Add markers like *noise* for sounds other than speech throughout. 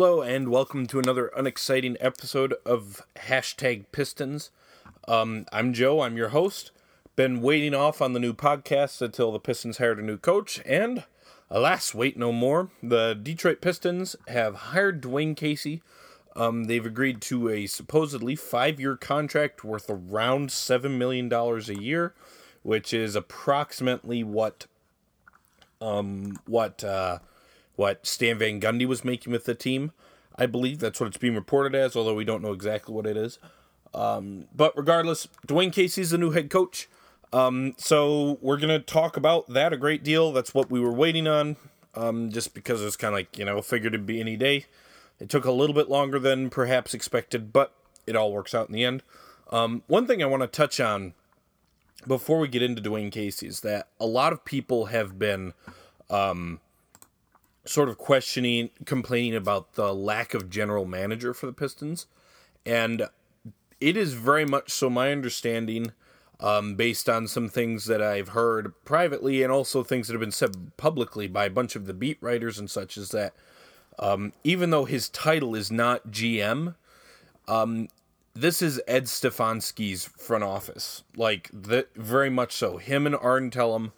Hello and welcome to another unexciting episode of hashtag Pistons. Um, I'm Joe. I'm your host. Been waiting off on the new podcast until the Pistons hired a new coach, and alas, wait no more. The Detroit Pistons have hired Dwane Casey. Um, they've agreed to a supposedly five-year contract worth around seven million dollars a year, which is approximately what um, what uh, what Stan Van Gundy was making with the team. I believe that's what it's being reported as, although we don't know exactly what it is. Um, but regardless, Dwane Casey's the new head coach. Um, so we're gonna talk about that a great deal. That's what we were waiting on. Um, just because it's kind of like you know figured it'd be any day. It took a little bit longer than perhaps expected, but it all works out in the end. Um, one thing I want to touch on before we get into Dwane Casey is that a lot of people have been um, sort of questioning, complaining about the lack of general manager for the Pistons. And it is very much so my understanding, um, based on some things that I've heard privately and also things that have been said publicly by a bunch of the beat writers and such, is that um, even though his title is not GM, um, this is Ed Stefanski's front office. Like, that, very much so. Him and Arn Tellem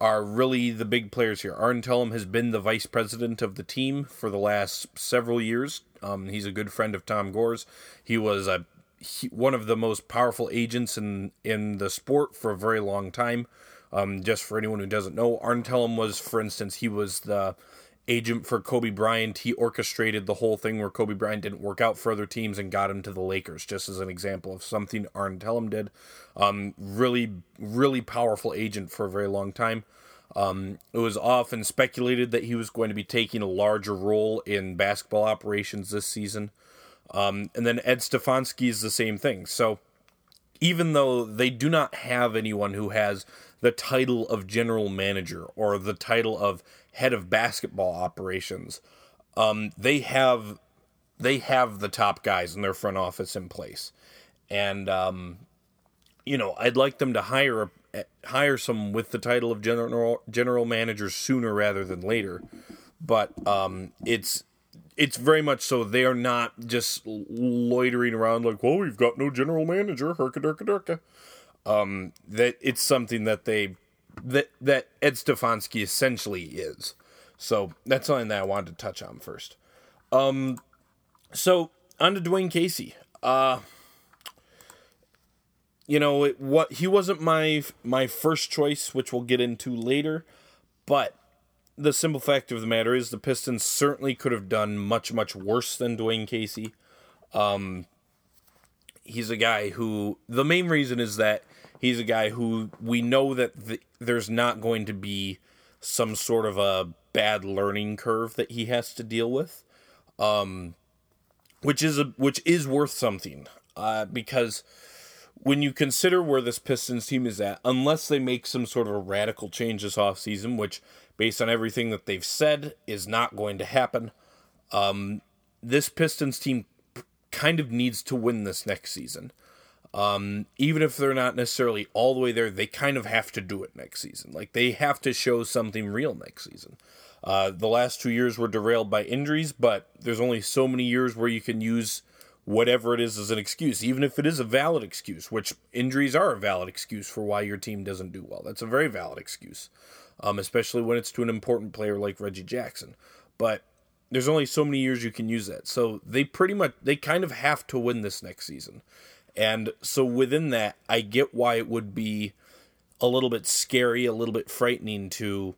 are really the big players here. Arn Tellem has been the vice president of the team for the last several years. Um, he's a good friend of Tom Gores. He was a he, one of the most powerful agents in in the sport for a very long time. Um, just for anyone who doesn't know, Arn Tellem was, for instance, he was the agent for Kobe Bryant. He orchestrated the whole thing where Kobe Bryant didn't work out for other teams and got him to the Lakers, just as an example of something Arn Tellem did. Um, really, really powerful agent for a very long time. Um, it was often speculated that he was going to be taking a larger role in basketball operations this season. Um, and then Ed Stefanski is the same thing. So even though they do not have anyone who has the title of general manager or the title of head of basketball operations, um, they have they have the top guys in their front office in place, and um, you know I'd like them to hire a, hire someone with the title of general general manager sooner rather than later. But um, it's it's very much so they are not just loitering around like, well, we've got no general manager, herka durka durka. Um, that it's something that they that that Ed Stefanski essentially is. So that's something that I wanted to touch on first. Um, so on to Dwane Casey. Uh, you know it, what he wasn't my my first choice, which we'll get into later, but the simple fact of the matter is the Pistons certainly could have done much much worse than Dwane Casey. Um, he's a guy who the main reason is that he's a guy who we know that the, there's not going to be some sort of a bad learning curve that he has to deal with um, which is a which is worth something uh, because when you consider where this Pistons team is at unless they make some sort of a radical change this offseason which based on everything that they've said is not going to happen um, this Pistons team kind of needs to win this next season um, even if they're not necessarily all the way there, they kind of have to do it next season. Like they have to show something real next season. Uh, the last two years were derailed by injuries, but there's only so many years where you can use whatever it is as an excuse, even if it is a valid excuse, which injuries are a valid excuse for why your team doesn't do well. That's a very valid excuse, um, especially when it's to an important player like Reggie Jackson. But there's only so many years you can use that. So they pretty much, they kind of have to win this next season. And so within that, I get why it would be a little bit scary, a little bit frightening to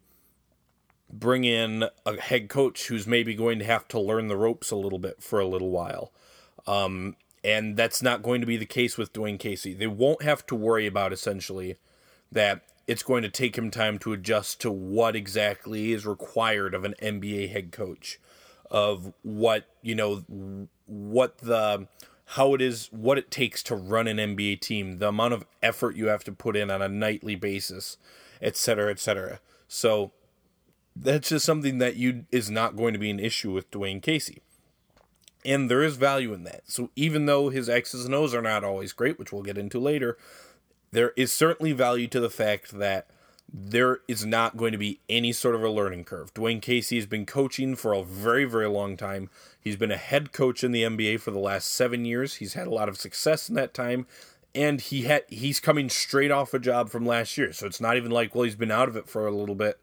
bring in a head coach who's maybe going to have to learn the ropes a little bit for a little while. Um, and that's not going to be the case with Dwane Casey. They won't have to worry about essentially that it's going to take him time to adjust to what exactly is required of an NBA head coach, of what, you know, what the how it is, what it takes to run an NBA team, the amount of effort you have to put in on a nightly basis, etc., etc. So that's just something that you is not going to be an issue with Dwane Casey. And there is value in that. So even though his X's and O's are not always great, which we'll get into later, there is certainly value to the fact that there is not going to be any sort of a learning curve. Dwane Casey has been coaching for a very, very long time. He's been a head coach in the NBA for the last seven years. He's had a lot of success in that time, and he had he's coming straight off a job from last year. So it's not even like well he's been out of it for a little bit,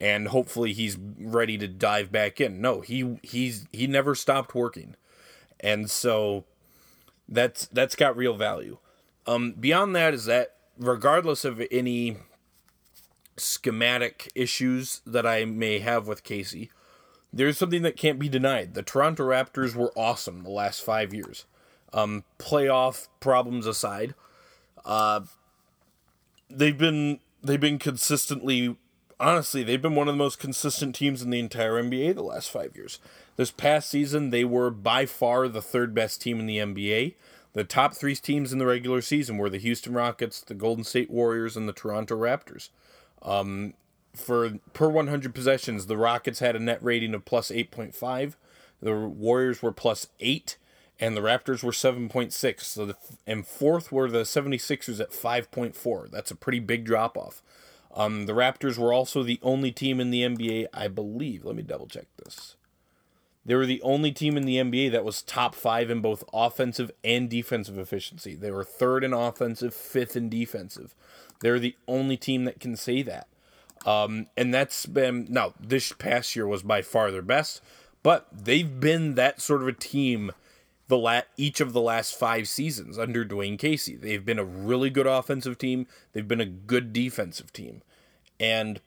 and hopefully he's ready to dive back in. No, he he's he never stopped working, and so that's that's got real value. Um, beyond that is that regardless of any schematic issues that I may have with Casey, there's something that can't be denied. The Toronto Raptors were awesome the last five years. Um, playoff problems aside, uh, they've been they've been consistently honestly they've been one of the most consistent teams in the entire NBA the last five years. This past season, they were by far the third best team in the NBA. The top three teams in the regular season were the Houston Rockets, the Golden State Warriors, and the Toronto Raptors. Um, for per 100 possessions, the Rockets had a net rating of plus 8.5. The Warriors were plus 8 and the Raptors were 7.6. So the and fourth were the 76ers at 5.4. That's a pretty big drop off. Um, the Raptors were also the only team in the NBA, I believe. Let me double check this. They were the only team in the NBA that was top five in both offensive and defensive efficiency. They were third in offensive, fifth in defensive. They're the only team that can say that. Um, and that's been now this past year was by far their best, but they've been that sort of a team the la- each of the last five seasons under Dwane Casey. They've been a really good offensive team. They've been a good defensive team, and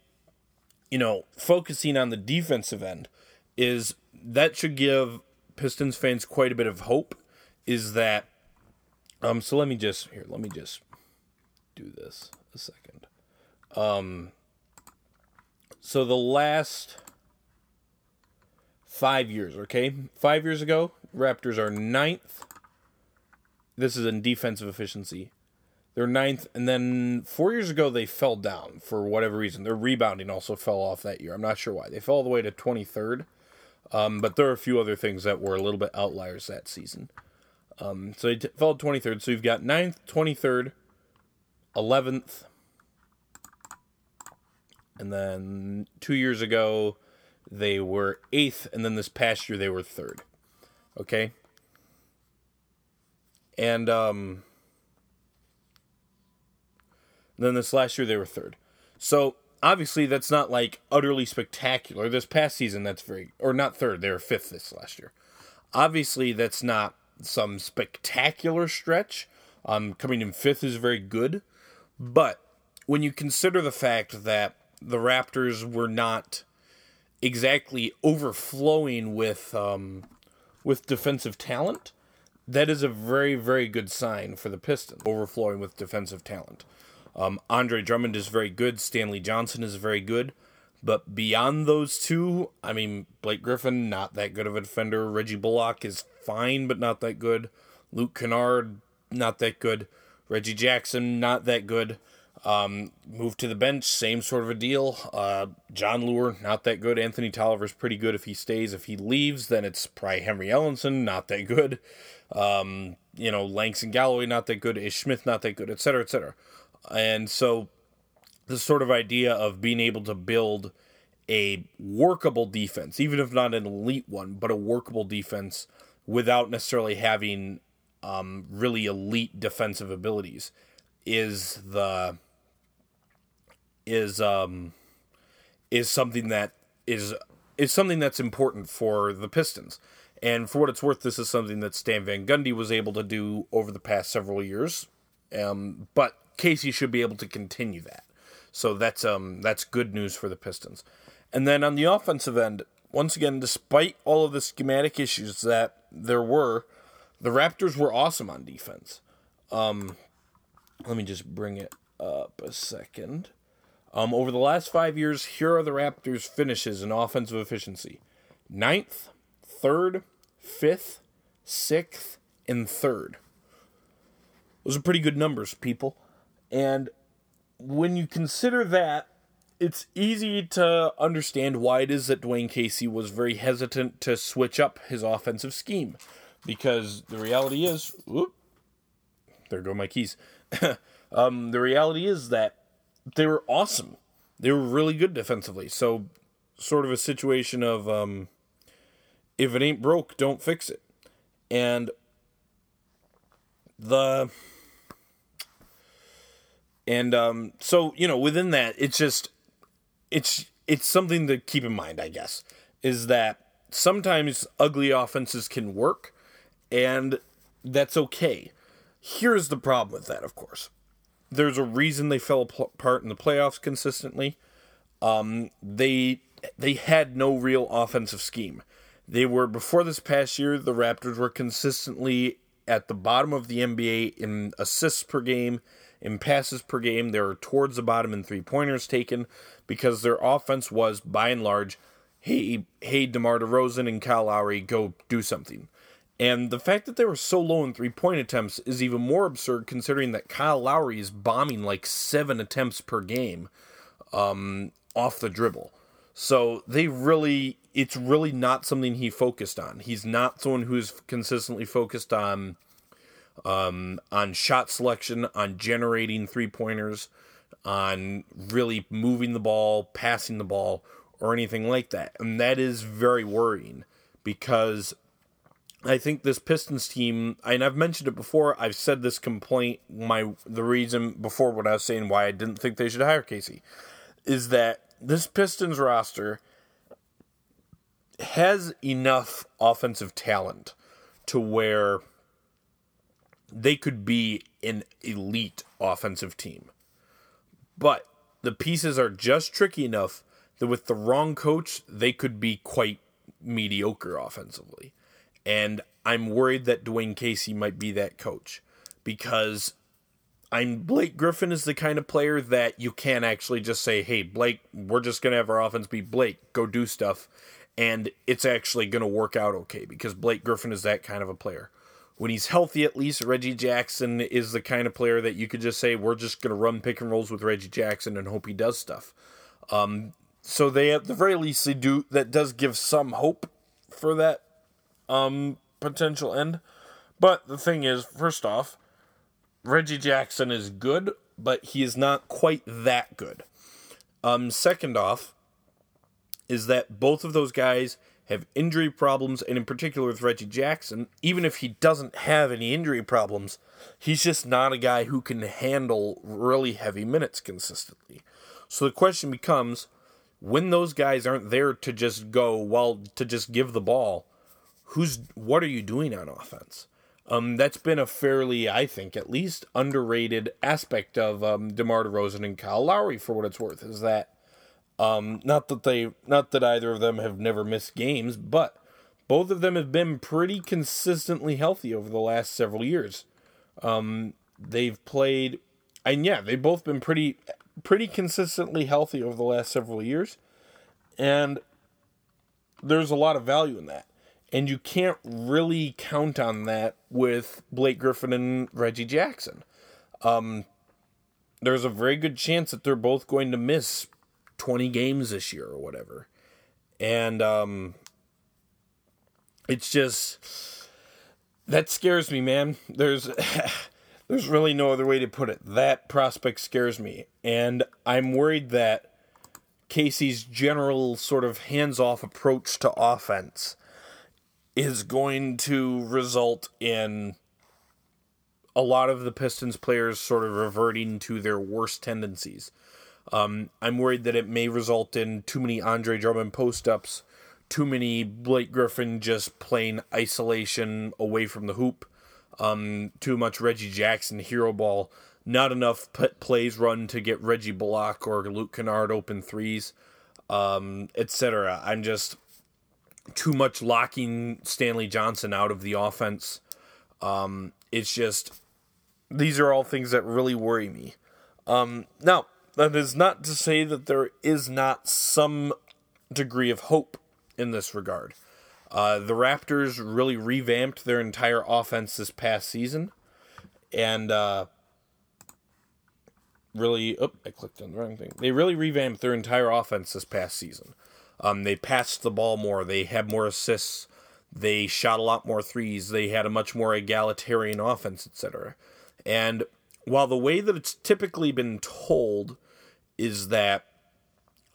you know, focusing on the defensive end is that should give Pistons fans quite a bit of hope. Is that um? So let me just here. Let me just do this a second. Um, so the last five years, okay? Five years ago, Raptors are ninth. This is in defensive efficiency. They're ninth, and then four years ago they fell down for whatever reason. Their rebounding also fell off that year. I'm not sure why. They fell all the way to 23rd. Um, but there are a few other things that were a little bit outliers that season. Um, so they t- fell 23rd. So you've got 9th, 23rd, 11th, and then two years ago they were 8th, and then this past year they were 3rd. Okay? And um, then this last year they were 3rd. So obviously that's not like utterly spectacular. This past season, that's very, or not third, they were fifth this last year. Obviously, that's not some spectacular stretch. Um, coming in fifth is very good, but when you consider the fact that the Raptors were not exactly overflowing with um, with defensive talent, that is a very very good sign for the Pistons. Overflowing with defensive talent. Um, Andre Drummond is very good. Stanley Johnson is very good. But beyond those two, I mean, Blake Griffin, not that good of a defender. Reggie Bullock is fine, but not that good. Luke Kennard, not that good. Reggie Jackson, not that good. Um, moved to the bench, same sort of a deal. Uh, Jon Leuer, not that good. Anthony Tolliver's pretty good if he stays. If he leaves, then it's probably Henry Ellenson, not that good. Um, you know, Langston Galloway, not that good. Ish Smith, not that good, et cetera, et cetera. And so, this sort of idea of being able to build a workable defense, even if not an elite one, but a workable defense without necessarily having um, really elite defensive abilities, is the is um is something that is is something that's important for the Pistons. And for what it's worth, this is something that Stan Van Gundy was able to do over the past several years. Um, but Casey should be able to continue that. So that's um that's good news for the Pistons. And then on the offensive end, once again, despite all of the schematic issues that there were, the Raptors were awesome on defense. Um, let me just bring it up a second. Um, over the last five years, here are the Raptors' finishes in offensive efficiency: ninth, third, fifth, sixth, and third. Those are pretty good numbers, people. And when you consider that, it's easy to understand why it is that Dwane Casey was very hesitant to switch up his offensive scheme. Because the reality is, whoop, there go my keys. *laughs* um, the reality is that they were awesome they were really good defensively. So, sort of a situation of um, if it ain't broke, don't fix it. And the and um, so you know within that, it's just it's it's something to keep in mind, I guess, is that sometimes ugly offenses can work, and that's okay. Here's the problem with that, of course. There's a reason they fell apart in the playoffs consistently. Um, they they had no real offensive scheme. They were before this past year. The Raptors were consistently at the bottom of the NBA in assists per game, in passes per game. They were towards the bottom in three pointers taken because their offense was by and large, hey, hey, DeMar DeRozan and Kyle Lowry, go do something. And the fact that they were so low in three point attempts is even more absurd considering that Kyle Lowry is bombing like seven attempts per game um, off the dribble. So they really, it's really not something he focused on. He's not someone who's consistently focused on, um, on shot selection, on generating three pointers, on really moving the ball, passing the ball, or anything like that. And that is very worrying because I think this Pistons team, and I've mentioned it before. I've said this complaint. My the reason before what I was saying why I didn't think they should hire Casey is that this Pistons roster has enough offensive talent to where they could be an elite offensive team. But the pieces are just tricky enough that with the wrong coach, they could be quite mediocre offensively. And I'm worried that Dwane Casey might be that coach because I'm Blake Griffin is the kind of player that you can't actually just say, "Hey, Blake, we're just going to have our offense be Blake, go do stuff." And it's actually going to work out okay because Blake Griffin is that kind of a player. When he's healthy, at least, Reggie Jackson is the kind of player that you could just say, we're just going to run pick and rolls with Reggie Jackson and hope he does stuff. Um, so they, at the very least, they do that does give some hope for that um, potential end. But the thing is, first off, Reggie Jackson is good, but he is not quite that good. Um, second off, is that both of those guys have injury problems, and in particular with Reggie Jackson, even if he doesn't have any injury problems, he's just not a guy who can handle really heavy minutes consistently. So the question becomes when those guys aren't there to just go, well, to just give the ball, who's what are you doing on offense? Um, that's been a fairly, I think, at least underrated aspect of um, DeMar DeRozan and Kyle Lowry, for what it's worth, is that um, not that they, not that either of them have never missed games, but both of them have been pretty consistently healthy over the last several years. Um, they've played, and yeah, they've both been pretty, pretty consistently healthy over the last several years, and there's a lot of value in that. And you can't really count on that with Blake Griffin and Reggie Jackson. Um, there's a very good chance that they're both going to miss 20 games this year or whatever. And um, it's just that scares me, man. There's *laughs* there's really no other way to put it. That prospect scares me, and I'm worried that Casey's general sort of hands-off approach to offense is going to result in a lot of the Pistons players sort of reverting to their worst tendencies. Um, I'm worried that it may result in too many Andre Drummond post ups, too many Blake Griffin just playing isolation away from the hoop, um, too much Reggie Jackson hero ball, not enough plays run to get Reggie Bullock or Luke Kennard open threes, um, etc. I'm just too much locking Stanley Johnson out of the offense. Um, it's just these are all things that really worry me. Um, now, that is not to say that there is not some degree of hope in this regard. Uh, the Raptors really revamped their entire offense this past season, and uh, really, oh, I clicked on the wrong thing. They really revamped their entire offense this past season. Um, they passed the ball more. They had more assists. They shot a lot more threes. They had a much more egalitarian offense, etc. And while the way that it's typically been told is that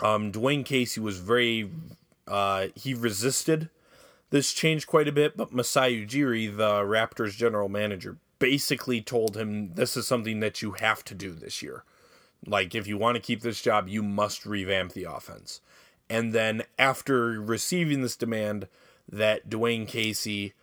Um, Dwane Casey was very, uh, he resisted this change quite a bit, but Masai Ujiri, the Raptors general manager, basically told him this is something that you have to do this year. Like, if you want to keep this job, you must revamp the offense. And then after receiving this demand, that Dwane Casey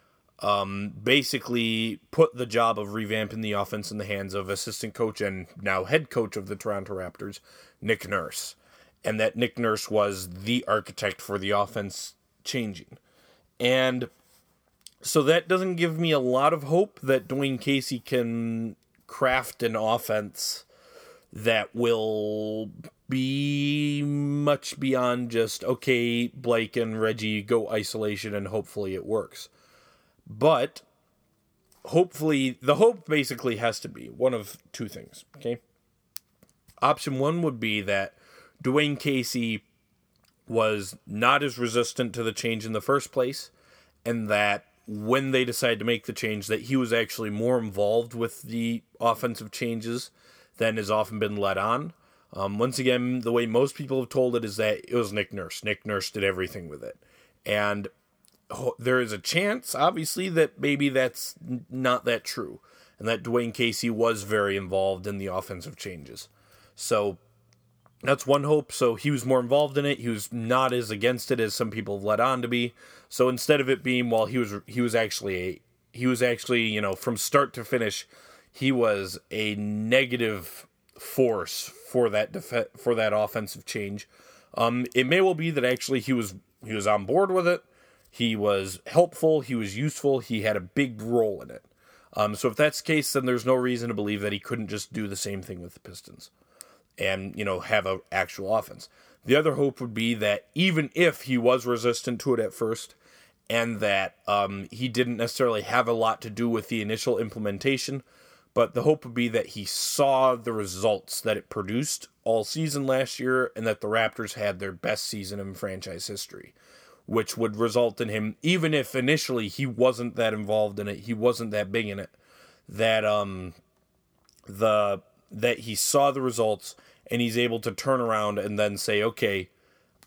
um, basically put the job of revamping the offense in the hands of assistant coach and now head coach of the Toronto Raptors, Nick Nurse. And that Nick Nurse was the architect for the offense changing. And so that doesn't give me a lot of hope that Dwane Casey can craft an offense that will be much beyond just okay, Blake and Reggie go isolation and hopefully it works. But hopefully the hope basically has to be one of two things, okay? Option 1 would be that Dwane Casey was not as resistant to the change in the first place and that when they decided to make the change that he was actually more involved with the offensive changes than has often been let on. Um, once again, the way most people have told it is that it was Nick Nurse. Nick Nurse did everything with it. And there is a chance, obviously, that maybe that's not that true. And that Dwane Casey was very involved in the offensive changes. So that's one hope. So he was more involved in it. He was not as against it as some people have let on to be. So instead of it being, well, he was he was actually a he was actually you know from start to finish, he was a negative force for that def- for that offensive change. Um, it may well be that actually he was he was on board with it. He was helpful. He was useful. He had a big role in it. Um, so if that's the case, then there's no reason to believe that he couldn't just do the same thing with the Pistons and you know have an actual offense. The other hope would be that even if he was resistant to it at first, and that um, he didn't necessarily have a lot to do with the initial implementation, but the hope would be that he saw the results that it produced all season last year, and that the Raptors had their best season in franchise history, which would result in him, even if initially he wasn't that involved in it, he wasn't that big in it, that um the that he saw the results and he's able to turn around and then say, okay,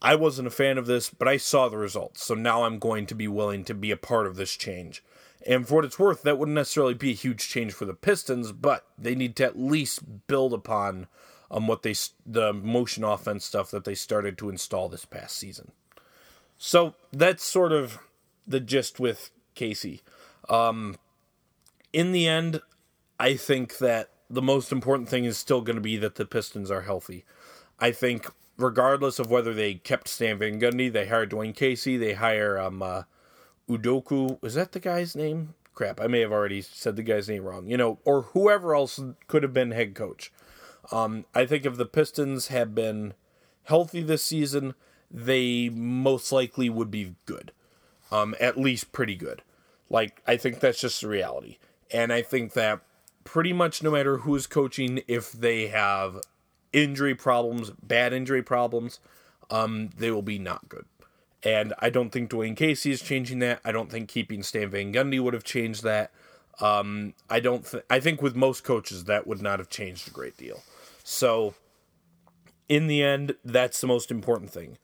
I wasn't a fan of this, but I saw the results. So now I'm going to be willing to be a part of this change. And for what it's worth, that wouldn't necessarily be a huge change for the Pistons, but they need to at least build upon um, what they the motion offense stuff that they started to install this past season. So that's sort of the gist with Casey. Um, in the end, I think that the most important thing is still going to be that the Pistons are healthy. I think regardless of whether they kept Stan Van Gundy, they hired Dwane Casey, they hire um, uh, Udoka. Is that the guy's name? Crap, I may have already said the guy's name wrong. You know, or whoever else could have been head coach. Um, I think if the Pistons had been healthy this season, they most likely would be good. Um, at least pretty good. Like, I think that's just the reality. And I think that pretty much no matter who's coaching, if they have injury problems, bad injury problems, um, they will be not good. And I don't think Dwane Casey is changing that. I don't think keeping Stan Van Gundy would have changed that. Um, I don't. Th- I think with most coaches that would not have changed a great deal. So, in the end, that's the most important thing.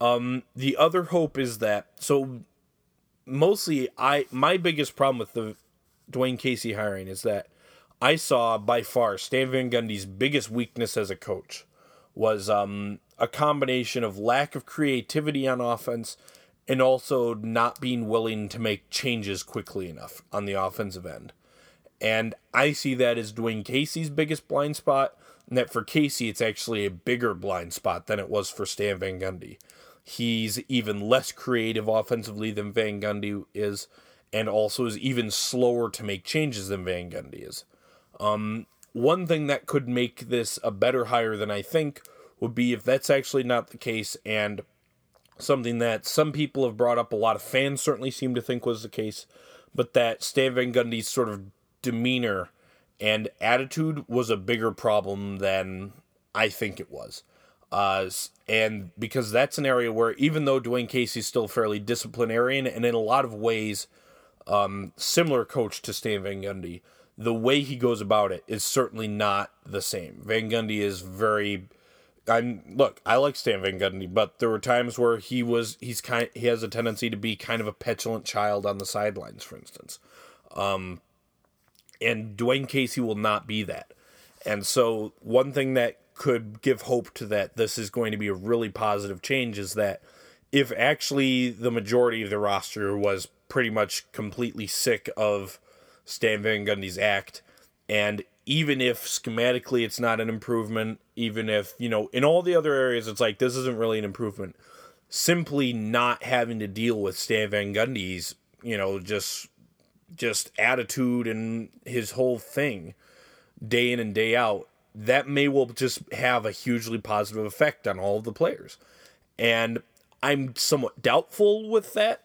Um, the other hope is that so mostly I my biggest problem with the Dwane Casey hiring is that I saw by far Stan Van Gundy's biggest weakness as a coach was um, a combination of lack of creativity on offense and also not being willing to make changes quickly enough on the offensive end. And I see that as Dwane Casey's biggest blind spot, and that for Casey, it's actually a bigger blind spot than it was for Stan Van Gundy. He's even less creative offensively than Van Gundy is, and also is even slower to make changes than Van Gundy is. Um, one thing that could make this a better hire than I think would be if that's actually not the case and something that some people have brought up, a lot of fans certainly seem to think was the case, but that Stan Van Gundy's sort of demeanor and attitude was a bigger problem than I think it was. Uh, and because that's an area where even though Dwane Casey's still fairly disciplinarian and in a lot of ways um, similar coach to Stan Van Gundy, the way he goes about it is certainly not the same. Van Gundy is very I'm look, I like Stan Van Gundy, but there were times where he was he's kind he has a tendency to be kind of a petulant child on the sidelines, for instance. Um, and Dwane Casey will not be that. And so one thing that could give hope to that this is going to be a really positive change is that if actually the majority of the roster was pretty much completely sick of Stan Van Gundy's act, and even if schematically it's not an improvement, even if, you know, in all the other areas it's like this isn't really an improvement, simply not having to deal with Stan Van Gundy's, you know, just just attitude and his whole thing day in and day out, that may well just have a hugely positive effect on all of the players. And I'm somewhat doubtful with that,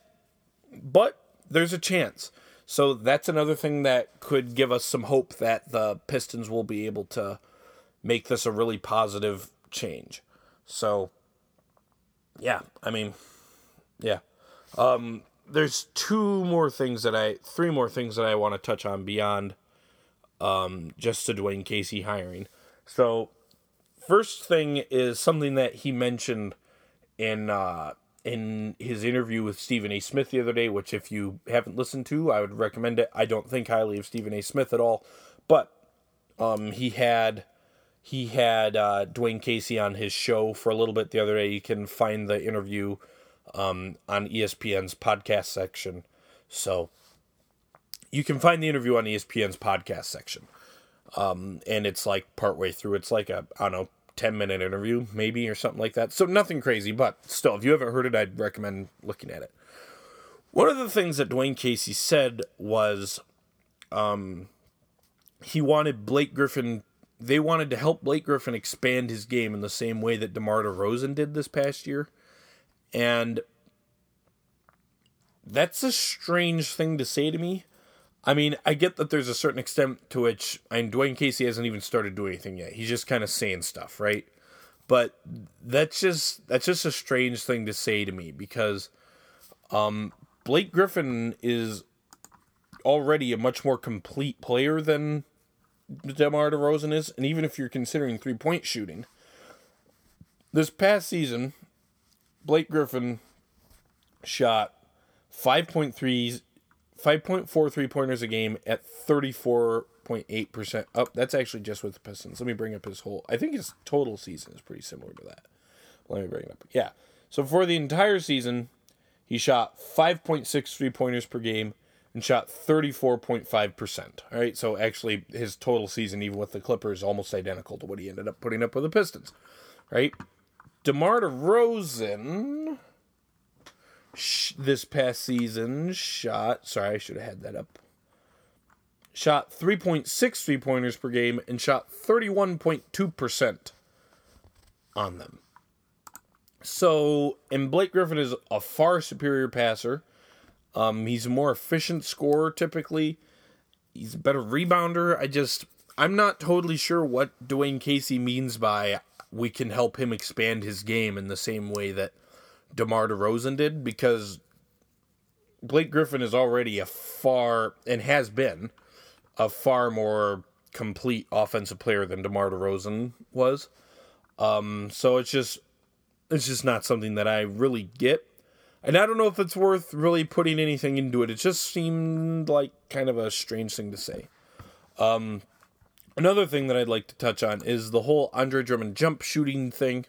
but there's a chance. So that's another thing that could give us some hope that the Pistons will be able to make this a really positive change. So, yeah, I mean, yeah. Um, there's two more things that I, three more things that I want to touch on beyond um, just the Dwane Casey hiring. So, first thing is something that he mentioned in uh, in his interview with Stephen A. Smith the other day, which if you haven't listened to, I would recommend it. I don't think highly of Stephen A. Smith at all, but um, he had he had uh, Dwane Casey on his show for a little bit the other day. You can find the interview um, on ESPN's podcast section. So you can find the interview on ESPN's podcast section. Um, and it's like partway through. It's like a I don't know 10 minute interview, maybe, or something like that. So nothing crazy, but still, if you haven't heard it, I'd recommend looking at it. One of the things that Dwane Casey said was um, he wanted Blake Griffin, they wanted to help Blake Griffin expand his game in the same way that DeMar DeRozan did this past year. And that's a strange thing to say to me. I mean, I get that there's a certain extent to which mean, Dwane Casey hasn't even started doing anything yet. He's just kind of saying stuff, right? But that's just that's just a strange thing to say to me because um, Blake Griffin is already a much more complete player than DeMar DeRozan is, and even if you're considering three point shooting, this past season, Blake Griffin shot 5.3 5.4 three pointers a game at 34.8%. Up. That's actually just with the Pistons. Let me bring up his whole. I think his total season is pretty similar to that. Let me bring it up. Yeah. So for the entire season, he shot 5.6 three pointers per game and shot 34.5%. All right. So actually, his total season, even with the Clippers, almost identical to what he ended up putting up with the Pistons. Right. DeMar DeRozan sh- this past season shot. Sorry, I should have had that up. Shot 3.6 three pointers per game and shot 31.2% on them. So, and Blake Griffin is a far superior passer. Um, he's a more efficient scorer typically. He's a better rebounder. I just, I'm not totally sure what Dwane Casey means by we can help him expand his game in the same way that DeMar DeRozan did because Blake Griffin is already a far and has been a far more complete offensive player than DeMar DeRozan was. Um, so it's just it's just not something that I really get. And I don't know if it's worth really putting anything into it. It just seemed like kind of a strange thing to say. Um, another thing that I'd like to touch on is the whole Andre Drummond jump shooting thing.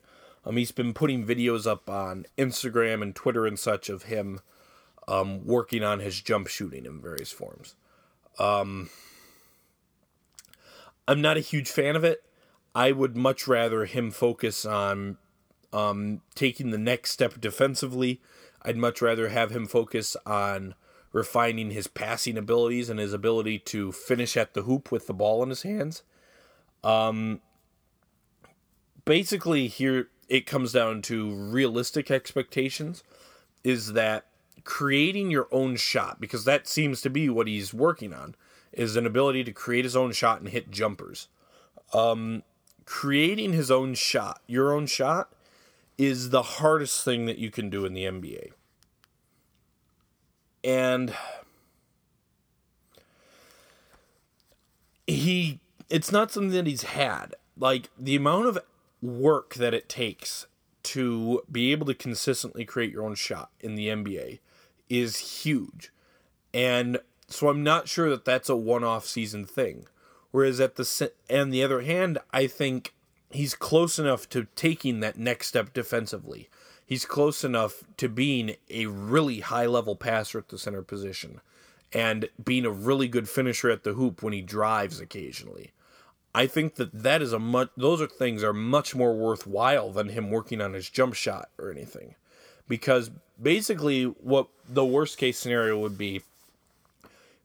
Um, he's been putting videos up on Instagram and Twitter and such of him um, working on his jump shooting in various forms. Um, I'm not a huge fan of it. I would much rather him focus on um, taking the next step defensively. I'd much rather have him focus on refining his passing abilities and his ability to finish at the hoop with the ball in his hands. Um, basically, here it comes down to realistic expectations is that creating your own shot because that seems to be what he's working on is an ability to create his own shot and hit jumpers. Um, creating his own shot your own shot is the hardest thing that you can do in the nba and he it's not something that he's had. Like the amount of work that it takes to be able to consistently create your own shot in the NBA is huge. And so I'm not sure that that's a one-off season thing. Whereas at the and the other hand, I think he's close enough to taking that next step defensively. He's close enough to being a really high level passer at the center position and being a really good finisher at the hoop when he drives occasionally. I think that that is a much those are things are much more worthwhile than him working on his jump shot or anything. Because basically what the worst case scenario would be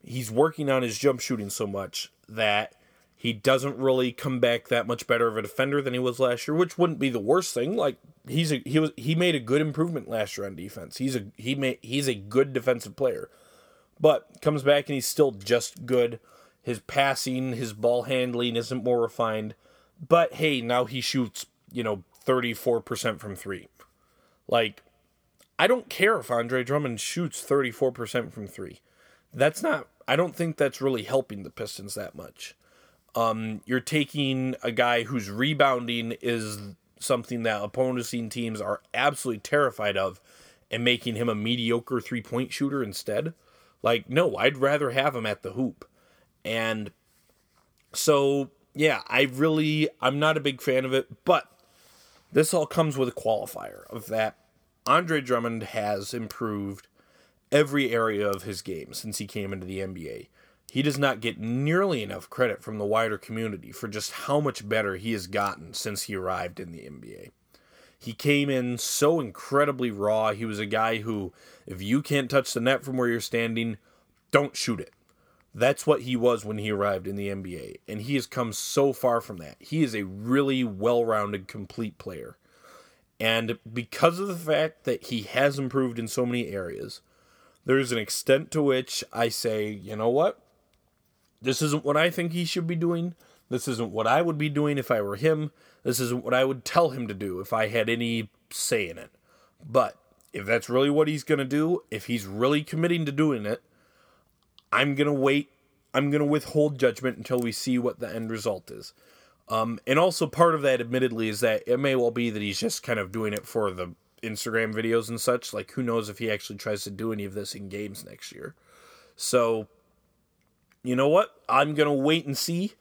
he's working on his jump shooting so much that he doesn't really come back that much better of a defender than he was last year, which wouldn't be the worst thing. Like he's a he was he made a good improvement last year on defense. He's a he made he's a good defensive player. But comes back and he's still just good. His passing, his ball handling isn't more refined. But hey, now he shoots, you know, 34% from 3. Like I don't care if Andre Drummond shoots 34% from 3. That's not I don't think that's really helping the Pistons that much. Um, you're taking a guy whose rebounding is something that opposing teams are absolutely terrified of and making him a mediocre three point shooter instead. Like, no, I'd rather have him at the hoop. And so, yeah, I really, I'm not a big fan of it, but this all comes with a qualifier of that Andre Drummond has improved every area of his game since he came into the NBA he does not get nearly enough credit from the wider community for just how much better he has gotten since he arrived in the NBA. He came in so incredibly raw. He was a guy who, if you can't touch the net from where you're standing, don't shoot it. That's what he was when he arrived in the NBA. And he has come so far from that. He is a really well rounded, complete player. And because of the fact that he has improved in so many areas, there's an extent to which I say, you know what? This isn't what I think he should be doing. This isn't what I would be doing if I were him. This isn't what I would tell him to do if I had any say in it. But if that's really what he's going to do, if he's really committing to doing it, I'm to wait. I'm to withhold judgment until we see what the end result is. Um, and also, part of that, admittedly, is that it may well be that he's just kind of doing it for the Instagram videos and such. Like, who knows if he actually tries to do any of this in games next year. So, you know what? I'm to wait and see.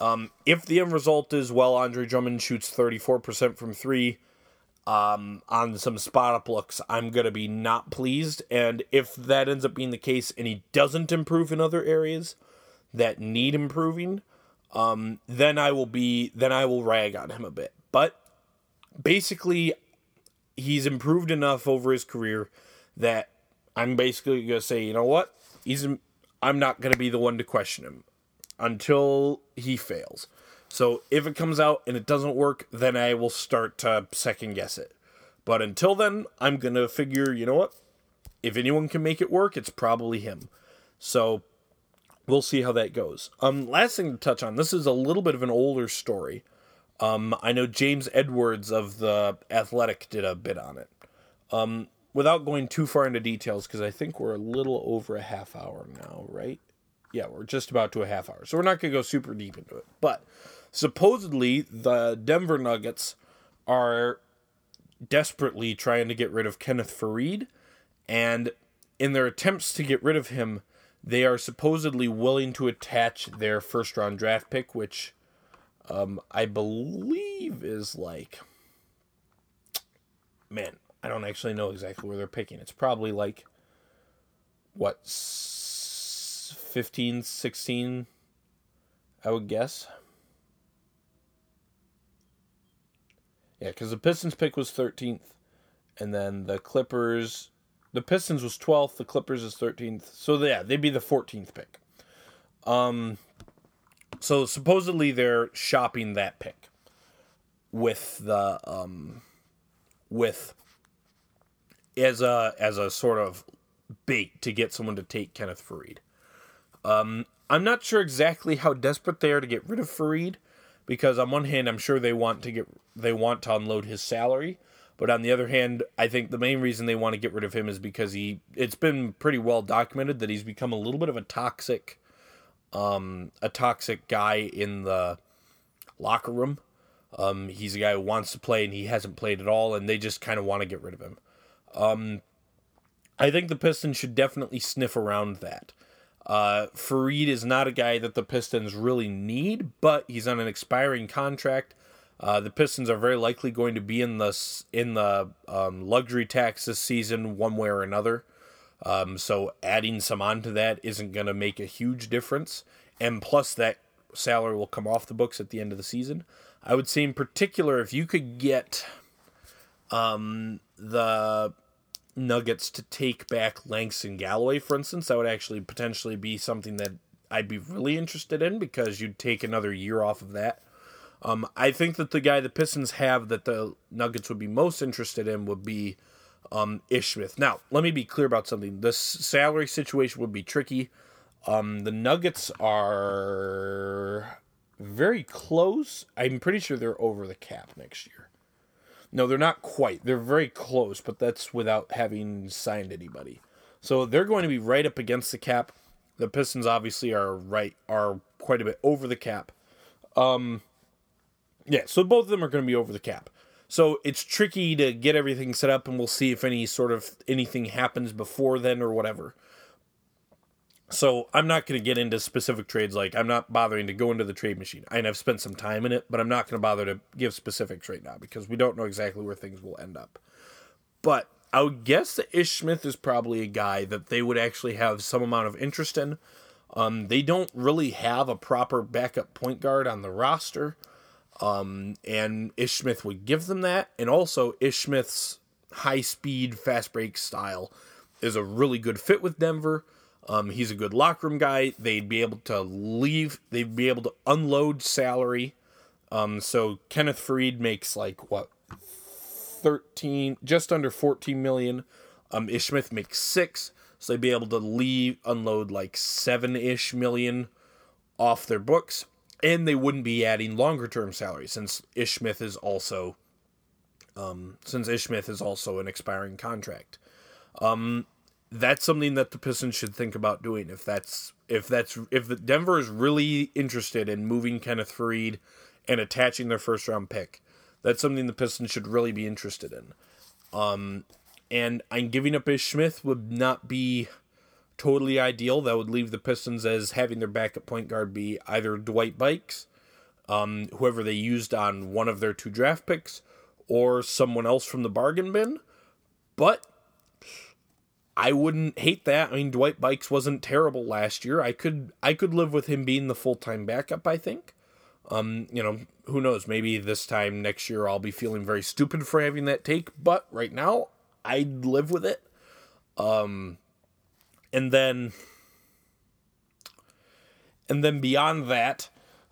Um, if the end result is, well, Andre Drummond shoots 34% from three um, on some spot up looks, I'm going to be not pleased. And if that ends up being the case and he doesn't improve in other areas that need improving, um, then I will be, then I will rag on him a bit. But basically, he's improved enough over his career that I'm basically going to say, you know what? He's I'm not going to be the one to question him until he fails. So if it comes out and it doesn't work, then I will start to second guess it. But until then, I'm going to figure, you know what? If anyone can make it work, it's probably him. So we'll see how that goes. Um last thing to touch on, this is a little bit of an older story. Um I know James Edwards of the Athletic did a bit on it. Um without going too far into details, because I think we're a little over a half hour now, right? Yeah, we're just about to a half hour. So we're not going to go super deep into it. But supposedly, the Denver Nuggets are desperately trying to get rid of Kenneth Faried. And in their attempts to get rid of him, they are supposedly willing to attach their first round draft pick, which um, I believe is like. Man, I don't actually know exactly where they're picking. It's probably like what 15, 16 I would guess. Yeah, cuz the Pistons pick was 13th and then the Clippers the Pistons was 12th, the Clippers is 13th. So yeah, they'd be the 14th pick. Um so supposedly they're shopping that pick with the um with as a as a sort of bait to get someone to take Kenneth Faried. Um, I'm not sure exactly how desperate they are to get rid of Faried, because on one hand, I'm sure they want to get they want to unload his salary, but on the other hand, I think the main reason they want to get rid of him is because he it's been pretty well documented that he's become a little bit of a toxic, um, a toxic guy in the locker room. Um, he's a guy who wants to play and he hasn't played at all, and they just kind of want to get rid of him. Um, I think the Pistons should definitely sniff around that. Uh, Faried is not a guy that the Pistons really need, but he's on an expiring contract. Uh, the Pistons are very likely going to be in the in the um, luxury tax this season, one way or another. Um, so adding some onto that isn't going to make a huge difference. And plus, that salary will come off the books at the end of the season. I would say, in particular, if you could get um, the Nuggets to take back Langston Galloway, for instance, that would actually potentially be something that I'd be really interested in because you'd take another year off of that. Um, I think that the guy the Pistons have that the Nuggets would be most interested in would be um, Ish Smith. Now, let me be clear about something. The salary situation would be tricky. Um, the Nuggets are very close. I'm pretty sure they're over the cap next year. No, they're not quite. They're very close, but that's without having signed anybody. So they're going to be right up against the cap. The Pistons obviously are right are quite a bit over the cap. Um, yeah, so both of them are going to be over the cap. So it's tricky to get everything set up, and we'll see if any sort of anything happens before then or whatever. So I'm not going to get into specific trades. Like I'm not bothering to go into the trade machine. I have spent some time in it, but I'm not going to bother to give specifics right now because we don't know exactly where things will end up. But I would guess that Ish Smith is probably a guy that they would actually have some amount of interest in. Um, they don't really have a proper backup point guard on the roster. Um, and Ish Smith would give them that. And also, Ish Smith's high speed, fast break style is a really good fit with Denver. Um, he's a good locker room guy. They'd be able to leave, they'd be able to unload salary. Um, so Kenneth Faried makes like what 13, just under 14 million. Um, Ish Smith makes six. So they'd be able to leave, unload like seven ish million off their books and they wouldn't be adding longer term salary since Ish Smith is also um, since Ish Smith is also an expiring contract. Um, that's something that the Pistons should think about doing if that's if that's if the Denver is really interested in moving Kenneth Faried and attaching their first round pick. That's something the Pistons should really be interested in. Um, and I'm giving up Ish Smith would not be totally ideal. That would leave the Pistons as having their backup point guard be either Dwight Buycks, um, whoever they used on one of their two draft picks, or someone else from the bargain bin. But I wouldn't hate that. I mean, Dwight Buycks wasn't terrible last year. I could I could live with him being the full time backup. I think. Um, you know, who knows? Maybe this time next year I'll be feeling very stupid for having that take. But right now, I'd live with it. Um, and then and then beyond that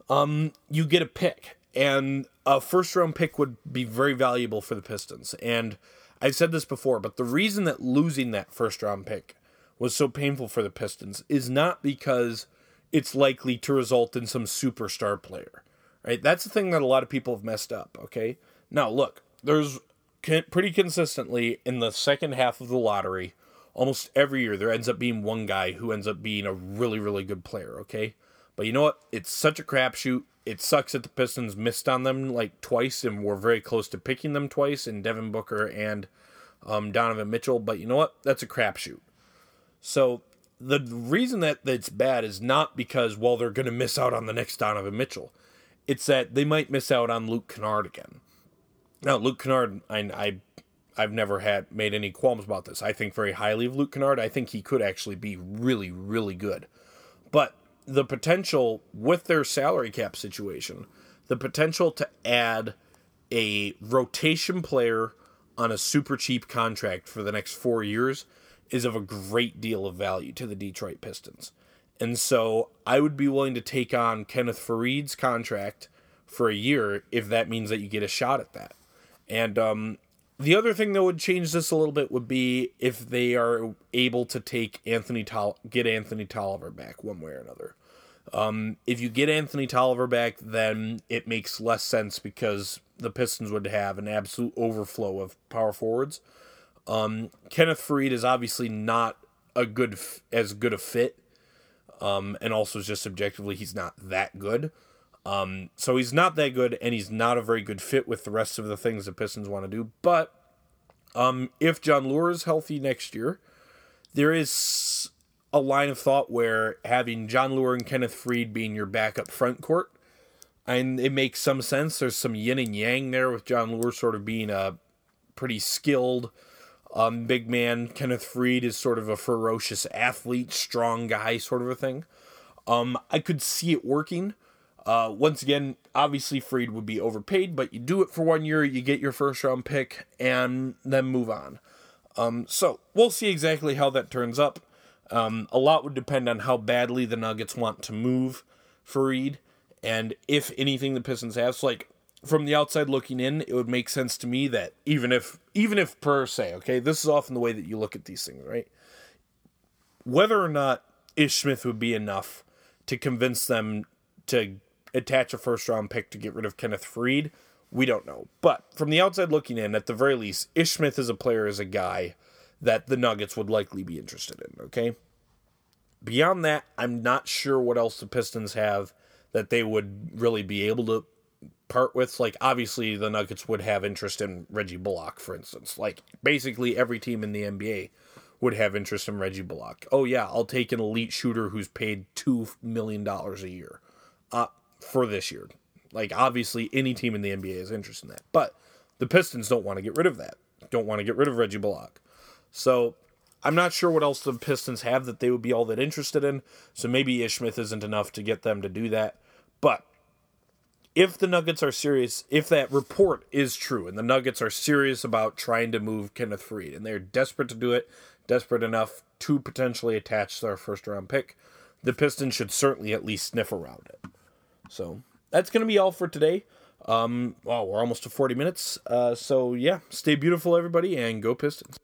um, you get a pick and a first round pick would be very valuable for the pistons and i've said this before but the reason that losing that first round pick was so painful for the pistons is not because it's likely to result in some superstar player right that's the thing that a lot of people have messed up okay now look there's pretty consistently in the second half of the lottery almost every year there ends up being one guy who ends up being a really, really good player, okay? But you know what? It's such a crapshoot. It sucks that the Pistons missed on them like twice and were very close to picking them twice in Devin Booker and um, Donovan Mitchell. But you know what? That's a crapshoot. So the reason that that's bad is not because, well, they're going to miss out on the next Donovan Mitchell. It's that they might miss out on Luke Kennard again. Now, Luke Kennard, I, I I've never had made any qualms about this. I think very highly of Luke Kennard. I think he could actually be really, really good. But the potential with their salary cap situation, the potential to add a rotation player on a super cheap contract for the next four years is of a great deal of value to the Detroit Pistons. And so I would be willing to take on Kenneth Faried's contract for a year if that means that you get a shot at that. And um, the other thing that would change this a little bit would be if they are able to take Anthony Tol- get Anthony Tolliver back one way or another. Um, if you get Anthony Tolliver back, then it makes less sense because the Pistons would have an absolute overflow of power forwards. Um, Kenneth Faried is obviously not a good as good a fit, um, and also just subjectively he's not that good. Um, so he's not that good, and he's not a very good fit with the rest of the things the Pistons want to do. But um, if John Leuer is healthy next year, there is a line of thought where having John Leuer and Kenneth Faried being your backup front court, and it makes some sense. There's some yin and yang there with John Leuer sort of being a pretty skilled um, big man. Kenneth Faried is sort of a ferocious athlete, strong guy, sort of a thing. Um, I could see it working. Uh, once again, obviously Faried would be overpaid, but you do it for one year, you get your first round pick, and then move on. Um, so we'll see exactly how that turns up. Um, a lot would depend on how badly the Nuggets want to move Faried, and if anything the Pistons have. So like from the outside looking in, it would make sense to me that even if even if per se, okay, this is often the way that you look at these things, right? Whether or not Ish Smith would be enough to convince them to attach a first round pick to get rid of Kenneth Faried? we don't know. But from the outside looking in, at the very least, Ish Smith is a player, is a guy that the Nuggets would likely be interested in, okay? Beyond that, I'm not sure what else the Pistons have that they would really be able to part with. Like, obviously, the Nuggets would have interest in Reggie Bullock, for instance. Like, basically, every team in the NBA would have interest in Reggie Bullock. Oh, yeah, I'll take an elite shooter who's paid $2 million a year uh, for this year. Like, obviously, any team in the NBA is interested in that. But the Pistons don't want to get rid of that, don't want to get rid of Reggie Bullock. So, I'm not sure what else the Pistons have that they would be all that interested in. So maybe Ish Smith isn't enough to get them to do that. But if the Nuggets are serious, if that report is true, and the Nuggets are serious about trying to move Kenneth Faried, and they're desperate to do it, desperate enough to potentially attach their first round pick, the Pistons should certainly at least sniff around it. So that's going to be all for today. Um, well, we're almost to 40 minutes. Uh, so yeah, stay beautiful, everybody, and go Pistons.